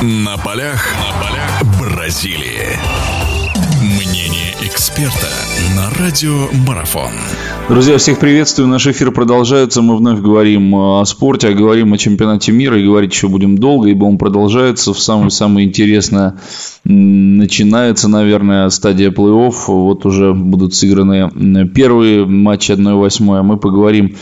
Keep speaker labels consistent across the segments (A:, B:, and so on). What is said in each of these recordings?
A: На полях, на полях Бразилии. Мнение эксперта на радио Марафон.
B: Друзья, всех приветствую. Наш эфир продолжается. Мы вновь говорим о спорте, а говорим о чемпионате мира. И говорить еще будем долго, ибо он продолжается. В самое-самое интересное начинается, наверное, стадия плей-офф. Вот уже будут сыграны первые матчи 1-8. А мы поговорим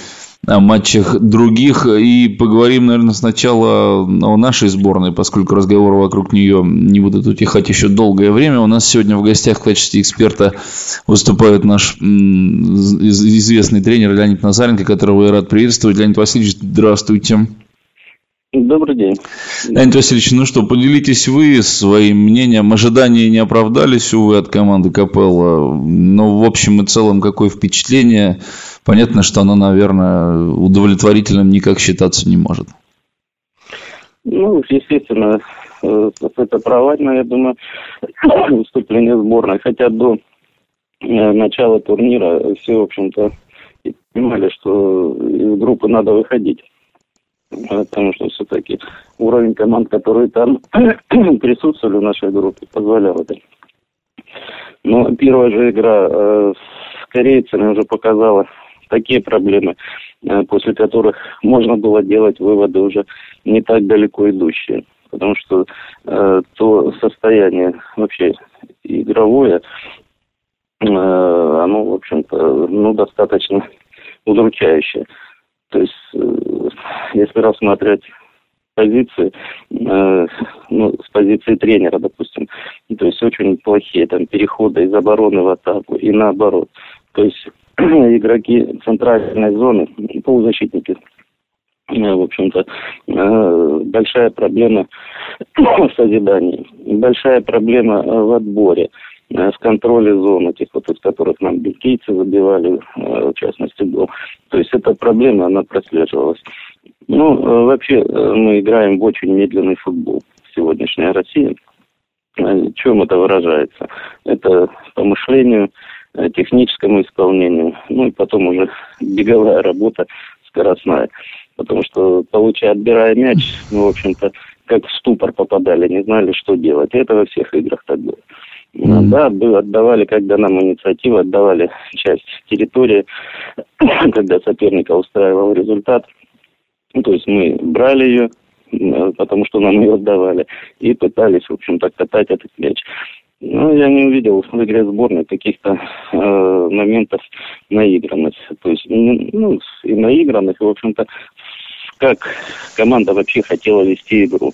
B: матчах других. И поговорим, наверное, сначала о нашей сборной, поскольку разговоры вокруг нее не будут утихать еще долгое время. У нас сегодня в гостях в качестве эксперта выступает наш известный тренер Леонид Назаренко, которого я рад приветствовать. Леонид Васильевич, здравствуйте.
C: Добрый день.
B: Леонид Васильевич, ну что, поделитесь вы своим мнением. Ожидания не оправдались, увы, от команды Капелла. Но в общем и целом, какое впечатление? Понятно, что оно, наверное, удовлетворительным никак считаться не может.
C: Ну, естественно, э, это провальное, я думаю, выступление сборной. Хотя до э, начала турнира все, в общем-то, понимали, что из группы надо выходить потому что все-таки уровень команд, которые там присутствовали в нашей группе, позволял это. Но первая же игра э, с корейцами уже показала такие проблемы, э, после которых можно было делать выводы уже не так далеко идущие. Потому что э, то состояние вообще игровое, э, оно, в общем-то, ну, достаточно удручающее. То есть, э, если рассматривать позиции, э, ну, с позиции тренера, допустим, то есть очень плохие там переходы из обороны в атаку и наоборот. То есть игроки центральной зоны, полузащитники, э, в общем-то, э, большая проблема в созидании, большая проблема в отборе. Э, в контроле зон, этих вот, из которых нам бельгийцы забивали, э, в частности, был. То есть эта проблема, она прослеживалась. Ну, э, вообще, мы играем в очень медленный футбол в сегодняшней России. В чем это выражается? Это по мышлению, техническому исполнению, ну и потом уже беговая работа скоростная. Потому что, получая, отбирая мяч, мы, в общем-то, как в ступор попадали, не знали, что делать. И это во всех играх так было. Mm-hmm. Да, отдавали, когда нам инициативу, отдавали часть территории, когда соперника устраивал результат. Ну, то есть мы брали ее, потому что нам ее отдавали, и пытались, в общем-то, катать этот мяч. Но я не увидел в игре сборной каких-то э, моментов наигранности. То есть, ну, и наигранных, и, в общем-то, как команда вообще хотела вести игру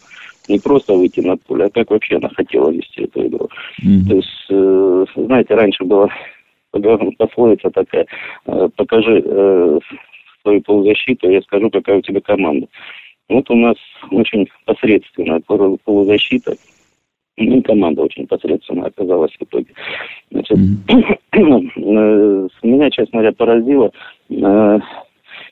C: не просто выйти на поле, а как вообще она хотела вести эту игру. Mm-hmm. То есть, э, знаете, раньше была пословица такая, э, покажи э, свою полузащиту, я скажу, какая у тебя команда. Вот у нас очень посредственная полузащита, ну, команда очень посредственная оказалась в итоге. Значит, mm-hmm. меня, честно говоря, поразило э,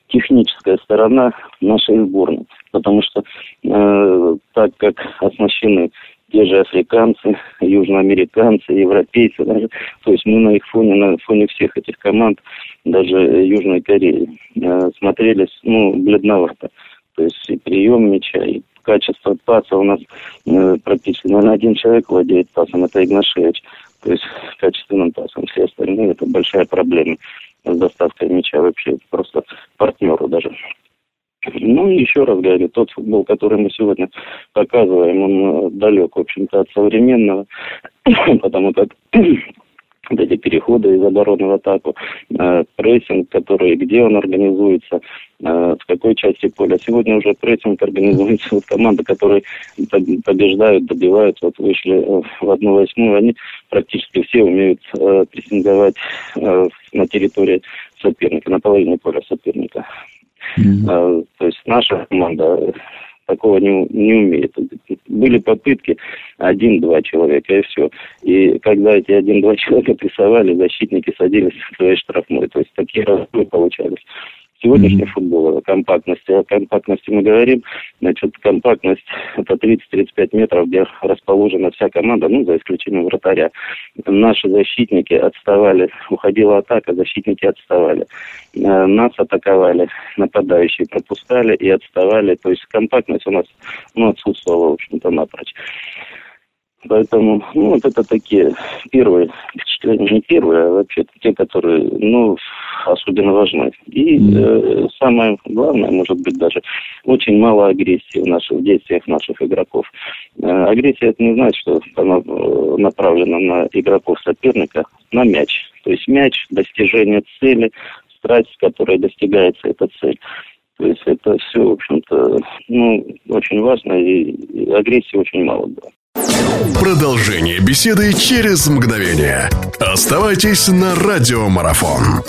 C: техническая сторона нашей сборной. Потому что э, так как оснащены те же африканцы, южноамериканцы, европейцы, даже, то есть мы на их фоне, на фоне всех этих команд, даже Южной Кореи, э, смотрелись, ну, бледновато. То есть и прием мяча, и качество паса у нас э, практически, наверное, один человек владеет пасом, это Игнашевич. То есть качественным пасом. Все остальные это большая проблема с доставкой мяча вообще просто партнеру даже. Ну и еще раз говорю, тот футбол, который мы сегодня показываем, он э, далек, в общем-то, от современного, потому как вот эти переходы из обороны в атаку, э, прессинг, который, где он организуется, э, в какой части поля. Сегодня уже прессинг организуется вот команды, которые побеждают, добивают, вот вышли э, в одну восьмую, они практически все умеют э, прессинговать э, на территории соперника, на половине поля соперника. Mm-hmm. То есть наша команда такого не, не умеет. Были попытки один-два человека, и все. И когда эти один-два человека прессовали, защитники садились в своей штрафной. То есть такие разборы получались. Сегодняшний mm-hmm. футбол, о компактности. О компактности мы говорим. Значит, компактность это 30-35 метров, где расположена вся команда, ну, за исключением вратаря. Наши защитники отставали, уходила атака, защитники отставали. Э, нас атаковали, нападающие пропускали и отставали. То есть компактность у нас ну, отсутствовала, в общем-то, напрочь. Поэтому, ну, вот это такие первые впечатления, не первые, а вообще те, которые, ну, особенно важны. И э, самое главное, может быть, даже очень мало агрессии в наших действиях наших игроков. Э, агрессия это не значит, что она э, направлена на игроков соперника, на мяч. То есть мяч, достижение цели, страсть, с которой достигается эта цель. То есть это все, в общем-то, ну, очень важно, и агрессии очень мало было.
A: Продолжение беседы через мгновение. Оставайтесь на радиомарафон.